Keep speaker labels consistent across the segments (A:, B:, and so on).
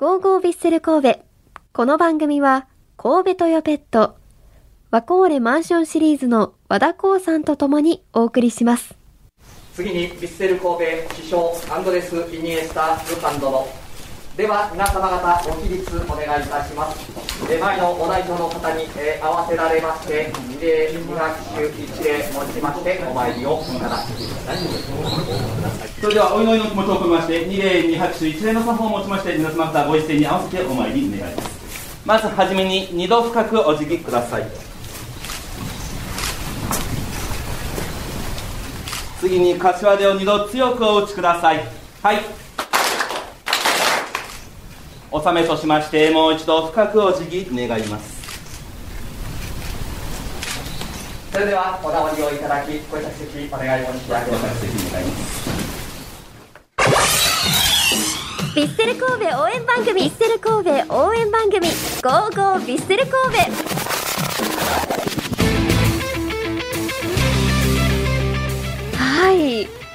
A: ゴーゴービッセル神戸。この番組は、神戸トヨペット、ワコーレマンションシリーズの和田光さんと共にお送りします。
B: 次にヴィッセル神戸師匠アンドレス・イニエスタ・ルカンドのでは皆様方ご起立お願いいたします。えー前のご代表の方に、えー合わせられまして二礼二拍手一礼持ちましてお参りをいただき
C: それではお祈りの気持ちを込めまして二礼二拍手一礼の作法を持ちまして皆様方ご一斉に合わせてお参り願います。まずはじめに二度深くお辞儀ください。次に柏手を二度強くお打ちください。はい。納めとしましてもう一度深くお辞儀願います
B: それではお直りをいただきご着席お願い申し上げ
C: ご
B: ます
C: 着席願います
A: ビッセル神戸応援番組、ビッセル神戸応援番組、ゴーゴービッセル神戸。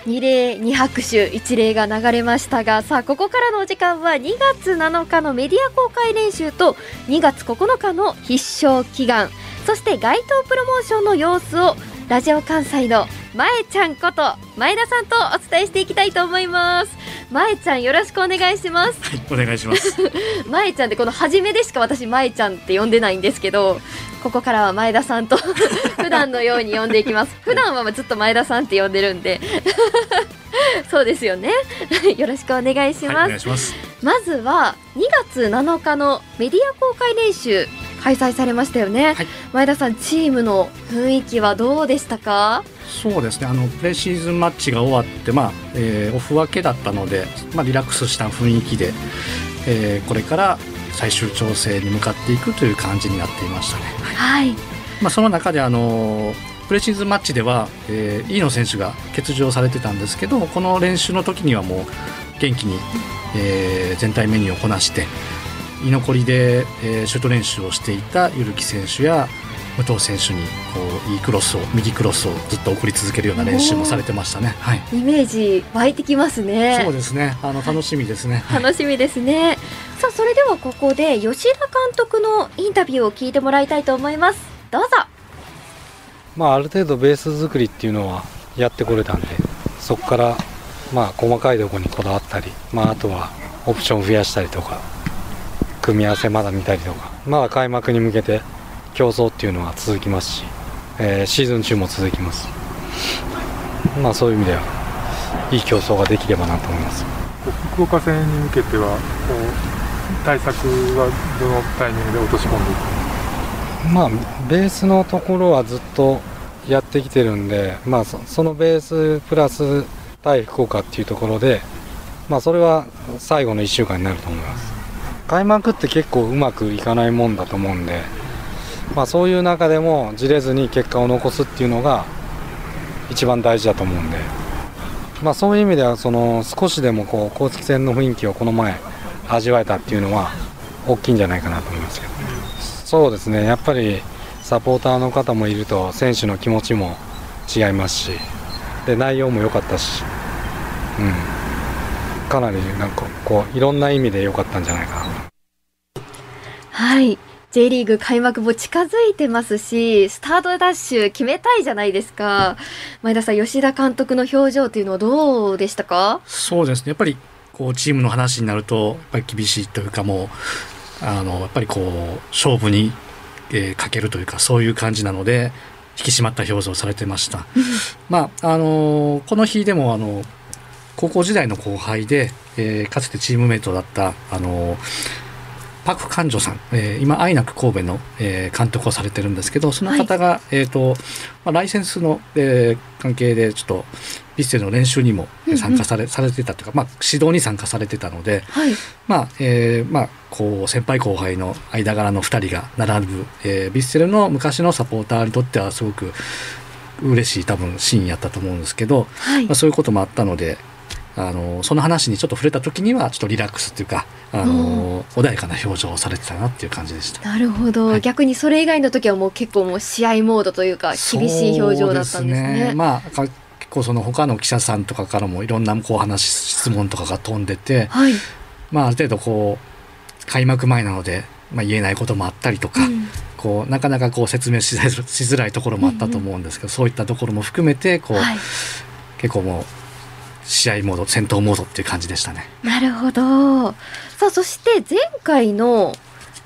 A: はい。二礼二拍手一礼が流れましたがさあここからのお時間は2月7日のメディア公開練習と2月9日の必勝祈願そして街頭プロモーションの様子をラジオ関西のまえちゃんこと前田さんとお伝えしていきたいと思いますまえちゃんよろしくお願いします
D: お願いします。
A: まえちゃんってこの初めでしか私まえちゃんって呼んでないんですけどここからは前田さんと 普段のように呼んでいきます。普段はずっと前田さんって呼んでるんで。そうですよね。よろしくお願いします、
D: はい、ます。
A: まずは2月7日のメディア公開練習開催されましたよね、
D: はい。
A: 前田さんチームの雰囲気はどうでしたか？
D: そうですね。あのプレシーズンマッチが終わって、まあ、えーオフ分けだったので、まあリラックスした雰囲気で、えーこれから最終調整に向かっていくという感じになっていましたね。はい
A: はい
D: まあその中であのプレシーズンマッチでは、えー、飯野選手が欠場されてたんですけど、この練習の時にはもう元気に、えー全体メニューをこなして。居残りで、えーシュート練習をしていたゆるき選手や武藤選手にこういいクロスを右クロスをずっと送り続けるような練習もされてましたね。はい。
A: イメージ湧いてきますね
D: そうですね。あの楽しみですね。はい
A: 楽しみですね。さあ、それではここで吉田監督のインタビューを聞いてもらいたいと思います。どうぞ。
E: まあ、ある程度ベース作りっていうのはやってこれたんでそこからまあ細かいところにこだわったり、まあ、あとはオプション増やしたりとか組み合わせまだ見たりとかまだ開幕に向けて競争っていうのは続きますし、えーシーズン中も続きますまあそういう意味ではいい競争ができればなと思います
F: 福岡戦に向けてはこう対策はどのタイミングで落とし込んでいく
E: まあベースのところはずっとやってきてるんで、まあ、そのベースプラス対福岡っていうところで、まあ、それは最後の1週間になると思います。開幕って結構うまくいかないもんだと思うんで、まあ、そういう中でもじれずに結果を残すっていうのが一番大事だと思うんで、まあ、そういう意味ではその少しでもこう公式戦の雰囲気をこの前味わえたっていうのは大きいんじゃないかなと思いますけどそうですねやっぱりサポーターの方もいると選手の気持ちも違いますしで内容も良かったし、うん、かなりなんかこういろんな意味で良かったんじゃないかな
A: はい。J リーグ開幕も近づいてますし、スタートダッシュ決めたいじゃないですか。前田さん、吉田監督の表情というのはどうでしたか？
D: そうですね。やっぱりこうチームの話になるとやっぱり厳しいというかもうあのやっぱりこう勝負に、えーかけるというかそういう感じなので引き締まった表情をされてました。まああのこの日でもあの高校時代の後輩で、えーかつてチームメイトだったあのパク・カンジョさん、えー今アイナック神戸の、えー監督をされてるんですけどその方が、えーとまあ、ライセンスの、えー関係でちょっとビッセルの練習にもえー参加され,、されてたというか、まあ、指導に参加されてたので、
A: はい。
D: まあえーまあ、こう先輩後輩の間柄の2人が並ぶ、えービッセルの昔のサポーターにとってはすごく嬉しい多分シーンやったと思うんですけど、
A: はい
D: まあ、。そういうこともあったのであのその話にちょっと触れた時にはちょっとリラックスっていうかあの穏やかな表情をされてたなっていう感じでした。
A: なるほど、
D: はい
A: 逆にそれ以外の時はもう結構もう試合モードというか厳しい表情だったんですね。
D: そうまあ構その他の記者さんとかからもいろんなこう話質問とかが飛んでて、
A: はい。
D: まあ、ある程度こう開幕前なので、まあ、言えないこともあったりとか、
A: うん
D: こうなかなかこう説明しづらいところもあったと思うんですけど、そういったところも含めてこう、
A: はい
D: 結構もう試合モード戦闘モードっていう感じでしたね。
A: なるほど。さあ、そして前回の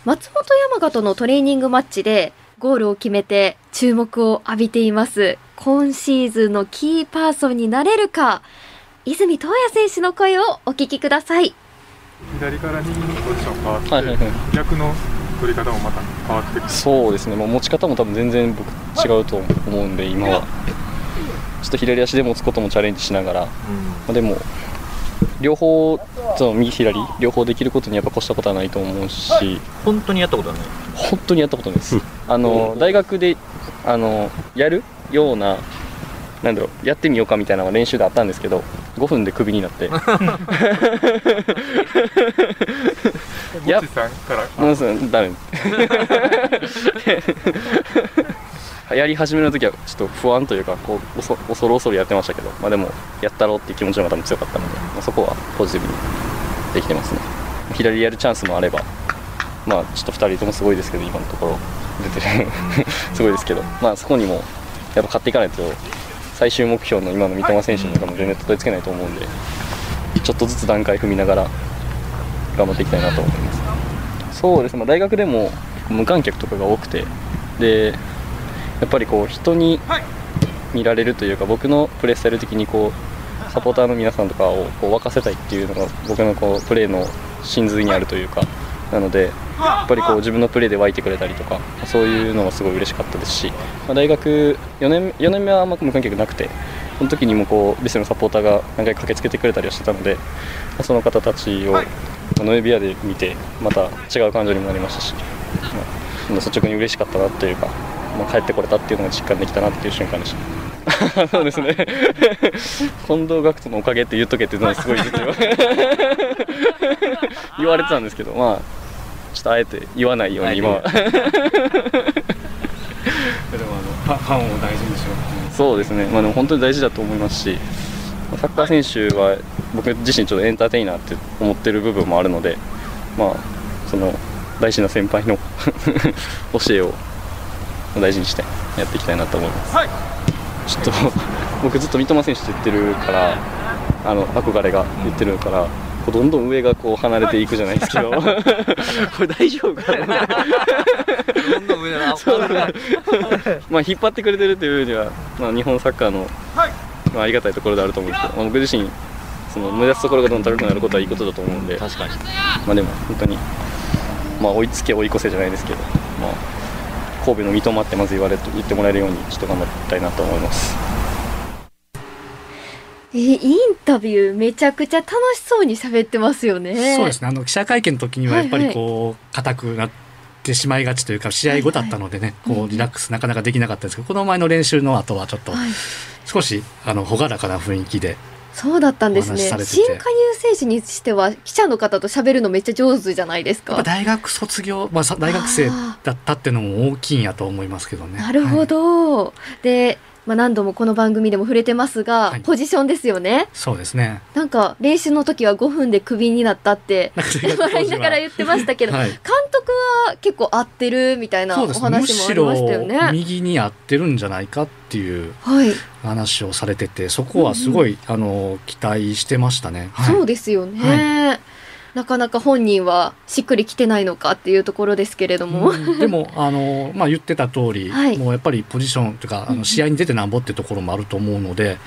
A: 松本山雅とのトレーニングマッチでゴールを決めて注目を浴びています。今シーズンのキーパーソンになれるか、泉東也選手の声をお聞きください。
F: 左から右にポジション変わって、
G: はいはいはい
F: 逆の取り方もまた変わってくる。
G: そうですね、もう持ち方も多分全然僕違うと思うんで、今は。ちょっと左足で持つこともチャレンジしながら、まあでも、両方、その右左、両方できることにやっぱ越したことはないと思うし、
H: 本当にやったことはない。
G: 本当にやったことないです。あの大学であのやるような、なんだろう、やってみようかみたいな練習であったんですけど、5分でクビになって、や
F: もちさんから
G: もうすぐダメ。やり始めの時はちょっと不安というかこう恐恐る恐るやってましたけど、まあ、でもやったろうっていう気持ちの方が多分強かったので、まあ、そこはポジティブにできてますね。左でやるチャンスもあればまあちょっと2人ともすごいですけど今のところ出てる。すごいですけど。まあそこにもやっぱ勝っていかないと最終目標の今の三笘選手にはもう全然たどり着けないと思うんでちょっとずつ段階踏みながら頑張っていきたいなと思います。そうです。ね、まあ、大学でも無観客とかが多くてでやっぱりこう人に見られるというか僕のプレースタイル的にこうサポーターの皆さんとかをこう沸かせたいっていうのが僕のこうプレーの真髄にあるというかなのでやっぱりこう自分のプレーで湧いてくれたりとかそういうのがすごい嬉しかったですし、まあ、大学4年 ,4 年目はあんま無観客なくてその時にもこうビスのサポーターが何回か駆けつけてくれたりはしてたので、まあその方たちをノエビアで見てまた違う感情にもなりましたし、まあ、率直に嬉しかったなというか、まあ、帰ってこれたっていうのが実感できたなっていう瞬間でした。そうですね 近藤学徒のおかげって言っとけってすごいずっと言わ言われてたんですけどまあちょっとあえて言わないように今。は
D: でもあのファンを大事にしよう。
G: そうですね。まあでも本当に大事だと思いますしサッカー選手は僕自身ちょっとエンターテイナーって思ってる部分もあるのでまあその大事な先輩の 教えを大事にしてやっていきたいなと思います、ちょっと僕ずっと三笘選手って言ってるからあの憧れが言ってるからこうどんどん上がこう離れていくじゃないですけど。これ大丈夫かな？
H: どんどん上だな
G: まあ引っ張ってくれてるというよりは、まあ、日本サッカーの、まあ、ありがたいところであると思うんですけど、まあ、僕自身その目指すところがどんどん高くなることはいいことだと思うんで、
H: 確かに。
G: まあ、でも本当に、まあ、追いつけ追い越せじゃないですけど、まあ、神戸の三笘ってまず言われ言ってもらえるようにちょっと頑張りたいなと思います。
A: えーインタビューめちゃくちゃ楽しそうに喋ってますよね。
D: そうですね。あの記者会見の時にはやっぱり
A: はいはい
D: こう硬くなってしまいがちというか試合後だったのでね、
A: はい
D: こうリラックスなかなかできなかったですけどこの前の練習の後はちょっと
A: はい。
D: 少しあの朗らかな雰囲気で
A: そうだったんですね。新加入選手にしては記者の方と喋るのめっちゃ上手じゃないですか。
D: 大学卒業、まあ、さ大学生
A: あ
D: だったっていうのも大きいんやと思いますけどね。
A: なるほ
D: はい。
A: ど、で、まあ、何度もこの番組でも触れてますが、
D: はい。
A: ポジションですよね。
D: そうですね。
A: なんか練習の時は5分でクビになったって笑いながら言ってましたけど、
D: はい。
A: 監督は結構合ってるみたいなお話もあ
D: し
A: りましたよ
D: ろ
A: ね。
D: 右に合ってるんじゃないかっていう
A: はい、
D: 話をされててそこはすごい、あの期待してましたね。はい。
A: そうですよね、なかなか本人はしっくりきてないのかっていうところですけれども、
D: うん。でもあの、まあ、言ってた通り、
A: はい。
D: もうやっぱりポジションというかあ
A: うん
D: の試合に出てなんぼっていうところもあると思うので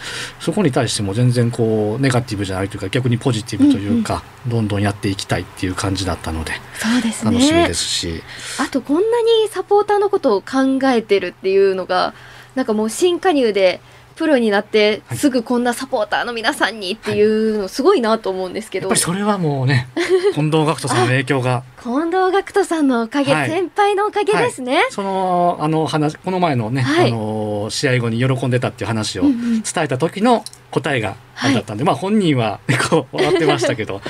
D: そこに対しても全然こうネガティブじゃないというか逆にポジティブというか、どんどんやっていきたいっていう感じだったので
A: そうです
D: 楽しみ
A: ね
D: ですし、
A: あとこんなにサポーターのことを考えてるっていうのがなんかもう新加入でプロになって
D: はい
A: すぐこんなサポーターの皆さんにっていうのすごいなと思うんですけど、
D: やっぱりそれはもうね 近藤学人さんの影響が。
A: 近藤学人さんのおかげ、
D: はい。
A: 先輩のおかげですね。
D: そのあの話この前のね、
A: はい。
D: あの試合後に喜んでたっていう話を伝えた時の答えがあれだったんで、まあ本人は こう笑ってましたけど。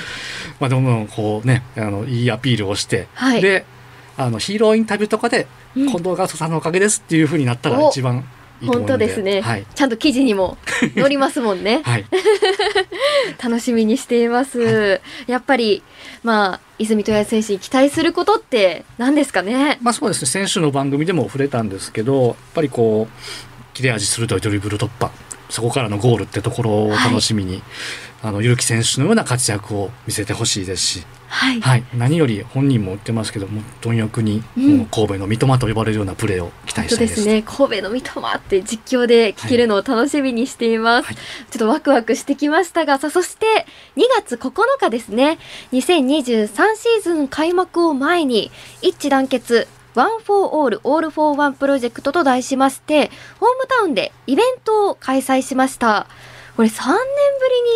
D: まあどんどんこうねあのいいアピールをして、
A: はい。
D: であのヒーローインタビューとかで
A: うん。
D: 近藤学人さんのおかげですっていうふうになったら
A: お。
D: 一番うの
A: 本当ですね、
D: はい、
A: ちゃんと記事にも 載りますもんね。
D: はい、
A: 楽しみにしています、やっぱりまあ泉豊也選手に期待することって何ですかね？
D: まあそうですね。先週の番組でも触れたんですけどやっぱりこう切れ味鋭いドリブル突破。そこからのゴールってところを楽しみに、あの結城選手のような活躍を見せてほしいですし、
A: はい、
D: はい、何より本人も言ってますけども貪欲に、
A: うん。
D: 神戸の三笘と呼ばれるようなプレーを期待したいです。す。
A: でね。神戸の三笘って実況で聞けるのを楽しみにしています、
D: はい。
A: ちょっとワクワクしてきましたがさあそして2月9日ですね。2023シーズン開幕を前に一致団結 One for All, All for One プロジェクトと題しましてホームタウンでイベントを開催しましたこれ3年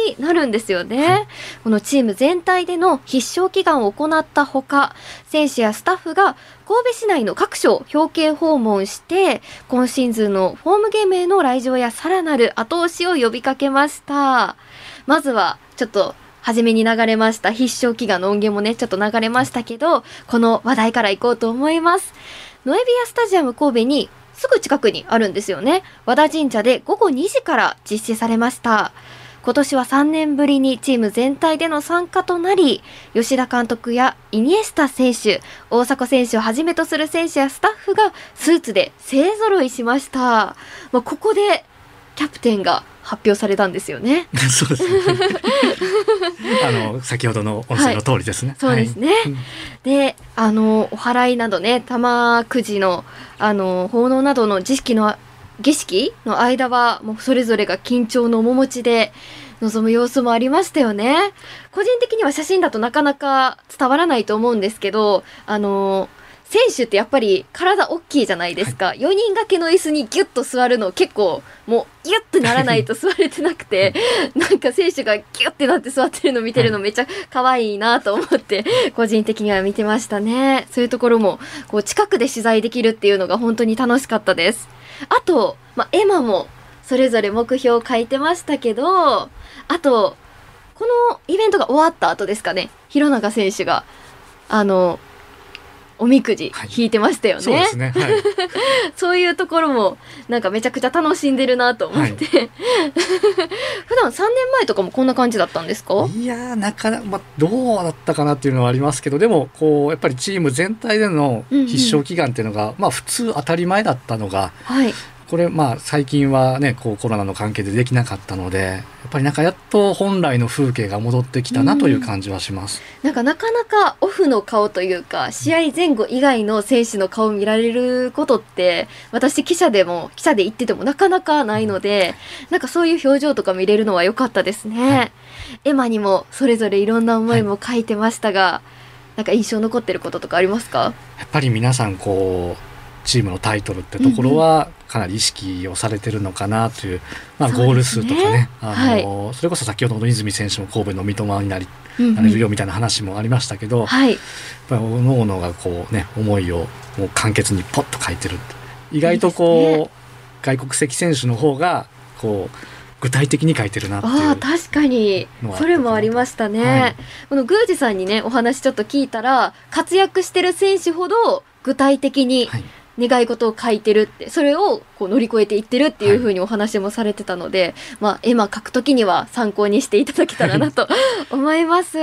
A: ぶりになるんですよね、このチーム全体での必勝祈願を行ったほか選手やスタッフが神戸市内の各所を表敬訪問して今シーズンのフォームゲームへの来場やさらなる後押しを呼びかけました。まずはちょっと初めに流れました必勝祈願の音源もねちょっと流れましたけどこの話題からいこうと思います。ノエビアスタジアム神戸にすぐ近くにあるんですよね。和田神社で午後2時から実施されました。今年は3年ぶりにチーム全体での参加となり吉田監督やイニエスタ選手大迫選手をはじめとする選手やスタッフがスーツで勢ぞろいしました、まあ、ここでキャプテンが発表されたんですよね。
D: そうですね。あの先ほどの音声の通りですね。
A: そうですね、
D: はい。
A: であのお祓いなどね玉くじのあの奉納などの儀式の儀式の間はもうそれぞれが緊張の面持ちで臨む様子もありましたよね。個人的には写真だとなかなか伝わらないと思うんですけどあの選手ってやっぱり体大きいじゃないですか、4人掛けの椅子にギュッと座るの結構もうギュッてならないと 座れてなくてなんか選手がギュッてなって座ってるの見てるのめっちゃ可愛いなと思って個人的には見てましたね。そういうところもこう近くで取材できるっていうのが本当に楽しかったです。あと、まあ、エマもそれぞれ目標を書いてましたけどあとこのイベントが終わった後ですかね。弘中選手があのおみくじ
D: はい。
A: 引いてましたよね、
D: そうですね。はい。
A: そういうところもなんかめちゃくちゃ楽しんでるなと思って、普段3年前とかもこんな感じだったんですか？
D: いやーなかなか、まあ、どうだったかなっていうのはありますけどでもこうやっぱりチーム全体での必勝祈願っていうのが、まあ普通当たり前だったのが
A: はい
D: これまあ最近はねこうコロナの関係でできなかったのでやっぱりなんかやっと本来の風景が戻ってきたなという感じはします。
A: なんかなかなかオフの顔というか試合前後以外の選手の顔を見られることって私記者でも記者で言っててもなかなかないのでなんかそういう表情とか見れるのは良かったですね、
D: はい。
A: エマにもそれぞれいろんな思いも書いてましたが、なんか印象残ってることとかありますか？
D: やっぱり皆さんこうチームのタイトルってところはかなり意識をされてるのかなという、まあ、ゴール数とかね。あの、それこそ先ほどの泉選手も神戸の三笘になり
A: うんうん。
D: なれるよみたいな話もありましたけど、やっ
A: はい
D: ぱり各々がこうね思いをもう簡潔にポッと書いてる意外とこう
A: ね。
D: 外国籍選手の方がこう具体的に書いてるなっていう。
A: ああ確かに。それもありましたね、
D: はい。
A: この宮司さんにねお話ちょっと聞いたら活躍してる選手ほど具体的に
D: はい
A: 願い事を書いてるってそれをこう乗り越えていってるっていうふうにお話もされてたので、まあ絵馬書くときには参考にしていただけたらなと 思います。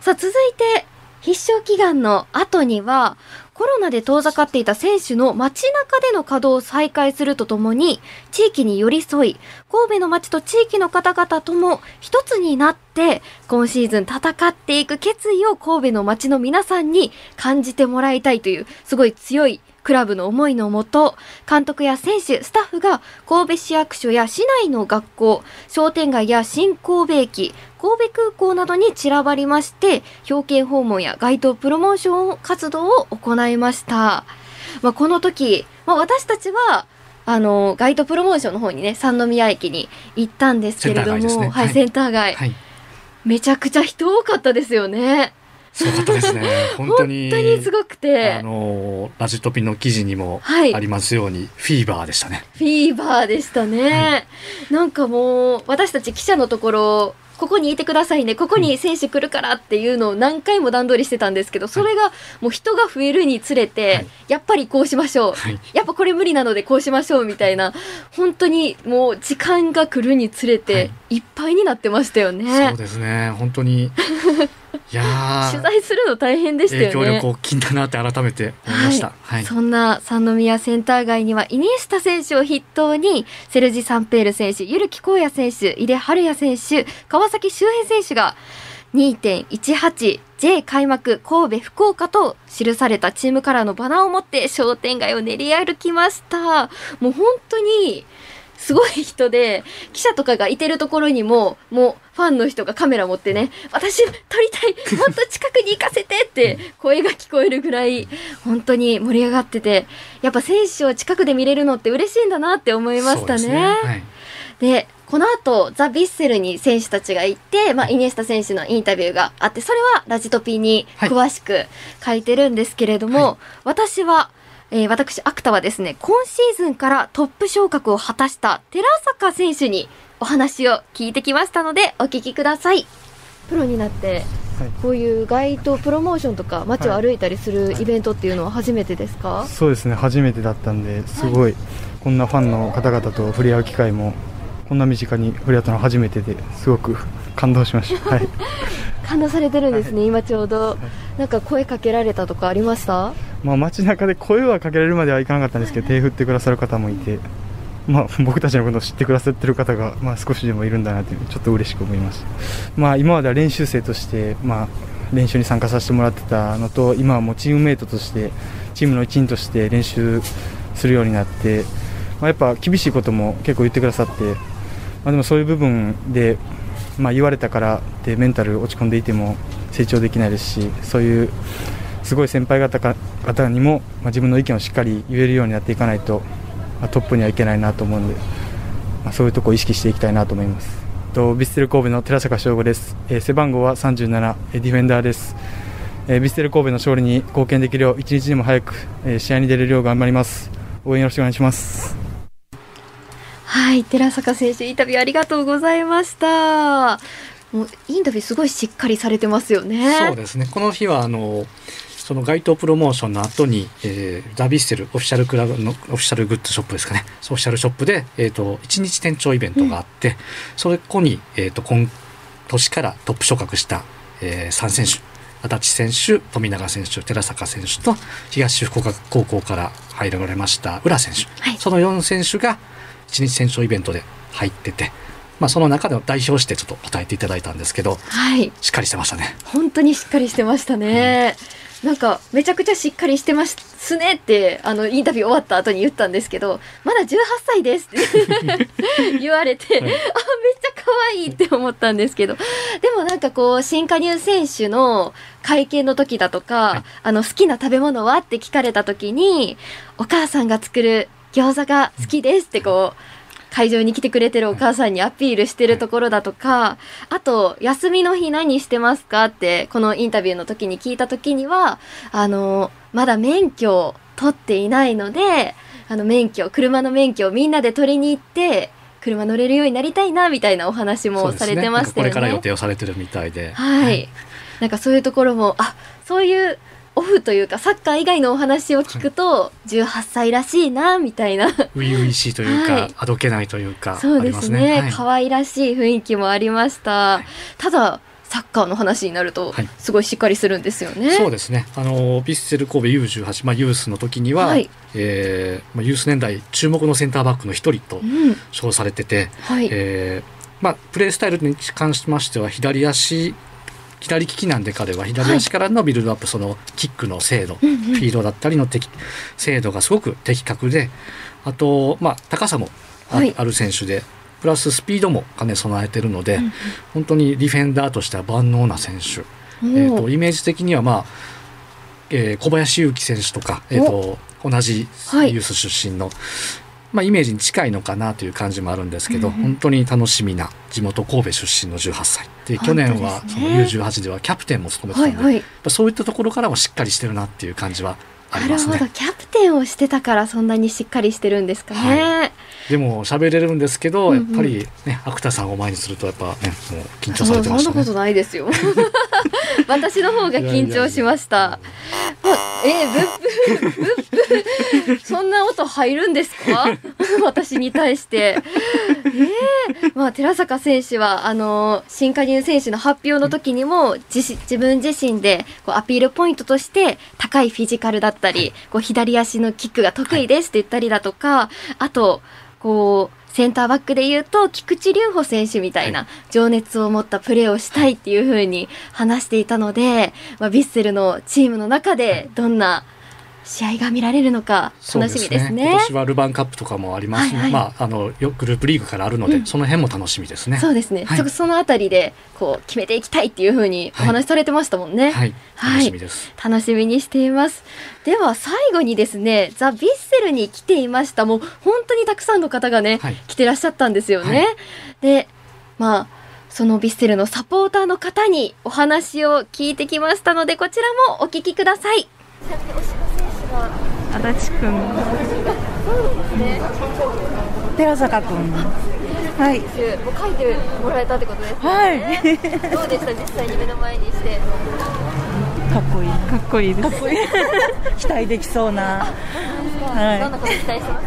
A: さあ続いて必勝祈願の後にはコロナで遠ざかっていた選手の街中での稼働を再開するとともに地域に寄り添い神戸の街と地域の方々とも一つになって今シーズン戦っていく決意を神戸の街の皆さんに感じてもらいたいというすごい強いクラブの思いのもと監督や選手スタッフが神戸市役所や市内の学校商店街や新神戸駅神戸空港などに散らばりまして表敬訪問や街頭プロモーション活動を行いました、まあ、この時、まあ、私たちはあの街頭プロモーションの方にね三宮駅に行ったんですけれども、
D: センター街ですね。
A: はい、
D: はい
A: センター街、
D: はい。
A: めちゃくちゃ人多かったですよね
D: すごかったですね。本当に。
A: 本当にすごくて。
D: あのラジトピの記事にも
A: はい。
D: ありますように、フィーバーでしたね。
A: フィーバーでしたね、なんかもう私たち記者のところここにいてくださいね。ここに選手来るからっていうのを何回も段取りしてたんですけどそれがもう人が増えるにつれて、
D: はい。
A: やっぱりこうしましょう、
D: はい。
A: やっぱこれ無理なのでこうしましょうみたいな本当にもう時間が来るにつれていっぱいになってましたよね。
D: そうですね。本当にいやー
A: 取材するの大変でしたよね。
D: 影響力大きいんだなって改めて思いました。はい。
A: そんな三宮センター街にはイニエスタ選手を筆頭にセルジ・サンペール選手、ゆるきこうや選手、井出春也選手、川崎修平選手が 2.18J 開幕神戸福岡と記されたチームカラーのバナーを持って商店街を練り歩きました。もう本当にすごい人で記者とかがいてるところにももうファンの人がカメラ持ってね私撮りたいもっと近くに行かせてって声が聞こえるぐらい本当に盛り上がっててやっぱ選手を近くで見れるのって嬉しいんだなって思いましたね。
D: はい。
A: でこの後ザ・ビッセルに選手たちが行って、まあ、イニエスタ選手のインタビューがあってそれはラジトピに詳しく書いてるんですけれども、
D: はい
A: 私は、えー私アクタはですね今シーズンからトップ昇格を果たした寺坂選手にお話を聞いてきましたのでお聞きください。プロになって
F: はい。
A: こういう街頭プロモーションとか街を歩いたりするイベントっていうのは初めてですか、
F: そうですね初めてだったんですごい、こんなファンの方々と触れ合う機会もこんな身近に触れ合ったのは初めてですごく感動しました、はい、
A: 感動されてるんですね、今ちょうど。なんか声かけられたとかありました？
F: まあ街中で声はかけられるまではいかなかったんですけど手振ってくださる方もいて、まあ、僕たちのことを知ってくださってる方が、まあ、少しでもいるんだなというちょっと嬉しく思いました、まあ、今までは練習生として、まあ、練習に参加させてもらってたのと今はもうチームメイトとしてチームの一員として練習するようになって、まあ、やっぱ厳しいことも結構言ってくださって、まあ、でもそういう部分で、まあ、言われたからってメンタル落ち込んでいても成長できないですしそういうすごい先輩方か方にも、まあ、自分の意見をしっかり言えるようになっていかないと、まあ、トップにはいけないなと思うので、まあ、そういうところを意識していきたいなと思います。とビステル神戸の寺坂翔吾です、えー背番号は37えーディフェンダーです、えービステル神戸の勝利に貢献できるよう一日でも早く、えー試合に出れるよう頑張ります。応援よろしくお願いします。
A: はい寺坂選手インタビューありがとうございました。もうインタビューすごいしっかりされてますよね。
D: そうですね。この日はあのその街頭プロモーションの後に、えー、ザ・ビッセルオフィシャルクラブのオフィシャルグッズショップですかね。オフィシャルショップで、えー、と一日店長イベントがあって、そこに、えー、と今年からトップ昇格した、え3選手足立選手富永選手寺坂選手と東福岡高校から入られました浦選手、
A: はい。
D: その4選手が一日店長イベントで入ってて、まあ、その中でも代表してちょっと答えていただいたんですけど
A: はい。
D: しっかりしてましたね。
A: 本当にしっかりしてましたね、なんかめちゃくちゃしっかりしてますねってあのインタビュー終わった後に言ったんですけどまだ18歳ですって 言われて、あめっちゃ可愛いって思ったんですけどでもなんかこう新加入選手の会見の時だとか、
D: はい。
A: あの好きな食べ物は？って聞かれた時にお母さんが作る餃子が好きですってこう会場に来てくれてるお母さんにアピールしてるところだとか、あと、休みの日何してますかって、このインタビューの時に聞いた時には、あの、まだ免許を取っていないので、あの、免許、車の免許をみんなで取りに行って、車乗れるようになりたいな、みたいなお話もされてましたよね。
D: なんかこれから予定をされてるみたいで。
A: はい。なんかそういうところも、あ、そういうオフというか、サッカー以外のお話を聞くと、18歳らしいな、みたいな。
D: 初々しいというか、
A: はい。
D: あどけないというか、
A: そうで
D: ありますす
A: ね。
D: ね。はい。
A: 可愛らしい雰囲気もありました、
D: い。
A: ただサッカーの話になると
D: はい。
A: すごいしっかりするんですよね、
D: そうですね。あのビッセル神戸 U18、まあユースの時には、
A: はい。
D: えーまあユース年代注目のセンターバックの一人と
A: うん。
D: 称されてて、
A: はい、
D: えーまあプレースタイルに関しましては左足左利きなんで彼は。左足からのビルドアップ、そのキックの精度、
A: うんうん。
D: フィードだったりの的精度がすごく的確であと、まあ、高さもあ,、
A: はい。
D: ある選手でプラススピードも兼ね備えてるので、
A: うんうん。
D: 本当にディフェンダーとしては万能な選手、
A: お
D: えー、
A: ー
D: とイメージ的には、まあえー小林勇輝選手とか、えー、と同じ
A: はい
D: ユース出身の、まあ、イメージに近いのかなという感じもあるんですけど、
A: うんうん。
D: 本当に楽しみな地元神戸出身の18歳。で去年はその
A: 本当です
D: U18 ではキャプテンも務めてたんで、
A: はいはい。
D: そういったところからもしっかりしてるなっていう感じはあり
A: なるほ
D: ますね。
A: どキャプテンをしてたからそんなにしっかりしてるんですかね、
D: はでも喋れるんですけど、
A: うんうん。
D: やっぱりね芥田さんを前にするとやっぱねもう緊張されてましたね。
A: そんなことないですよ。私の方が緊張しました。まえブッブブッブそんな音入るんですか？私に対して。えー、まあ寺坂選手はあの新加入選手の発表の時にも自自分自身でこうアピールポイントとして高いフィジカルだったり、こう左足のキックが得意ですって言ったりだとか、あとこうセンターバックで言うと菊池隆穂選手みたいな情熱を持ったプレーをしたいっていう風に話していたので、まあ、ヴィッセルのチームの中でどんな試合が見られるのか楽しみですね。
D: 今年はルヴァンカップとかもありますし、
A: はいはい。
D: まああのよグループリーグからあるので、
A: うん。
D: その辺も楽しみですね。
A: そうですね、
D: はい。
A: そそのあたりでこう決めていきたいっていう風にお話しされてましたもんね。
D: はい、
A: はい。
D: 楽しみです。
A: 楽しみにしています。では最後にですねザ・ヴィッセルに来ていました。もう本当にたくさんの方がね、
D: はい。
A: 来てらっしゃったんですよね、
D: はい。
A: でまあそのヴィッセルのサポーターの方にお話を聞いてきましたのでこちらもお聞きください
I: 足立くん。寺坂くん。はい。
A: もう書いてもらえたってことです
I: はい。
A: どうでした？実際に目の前にして。
I: かっこいい。かっこいいです。かっこいい。期待できそうな。はい。
A: どんなこと期待してます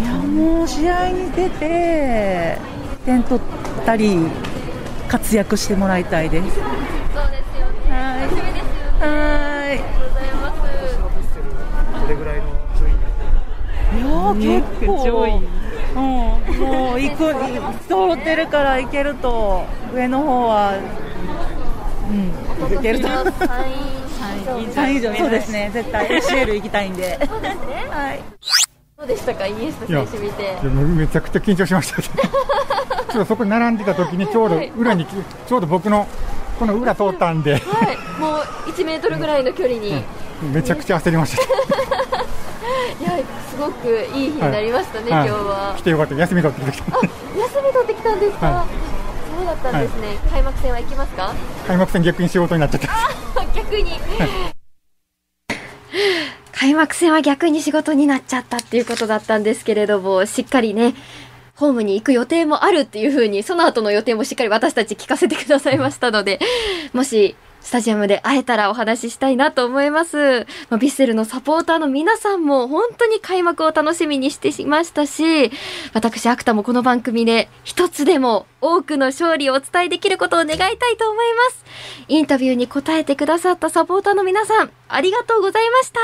I: いやもう試合に出て点取ったり活躍してもらいたいです。
A: そうですよね。
I: はい。
A: 楽しみですよね。
I: はい結構。うん、もう行く通ってるから行けると上の方はうん行けると。
A: 3位
I: 3以上。そうですね絶対。ACL 行きたいんで。
A: そうですね。
I: はい。
A: どうでしたかイニエスタ選手見て。
J: めちゃくちゃ緊張しました。ちょっとそこに並んでた時にちょうど裏に、ちょうど僕のこの裏通ったんで。
A: はい、もう1メートルぐらいの距離に、い
J: めちゃくちゃ焦りました
A: や、すごくいい日になりましたね、
J: はい
A: 今日は
J: 来。てよかった休み取ってきた
A: あ、休み取ってきたんですか？
J: は
A: そうだったんですね、開幕戦は行きますか？
J: 開幕戦逆に仕事になっちゃった
A: 逆に。開幕戦は逆に仕事になっちゃったっていうことだったんですけれども、しっかりね。ホームに行く予定もあるっていう風に、その後の予定もしっかり私たち聞かせてくださいましたので、もし、スタジアムで会えたらお話ししたいなと思います。まあ、ヴィッセルのサポーターの皆さんも本当に開幕を楽しみにしていましたし、私、アクタもこの番組で一つでも多くの勝利をお伝えできることを願いたいと思います。インタビューに答えてくださったサポーターの皆さん、ありがとうございました。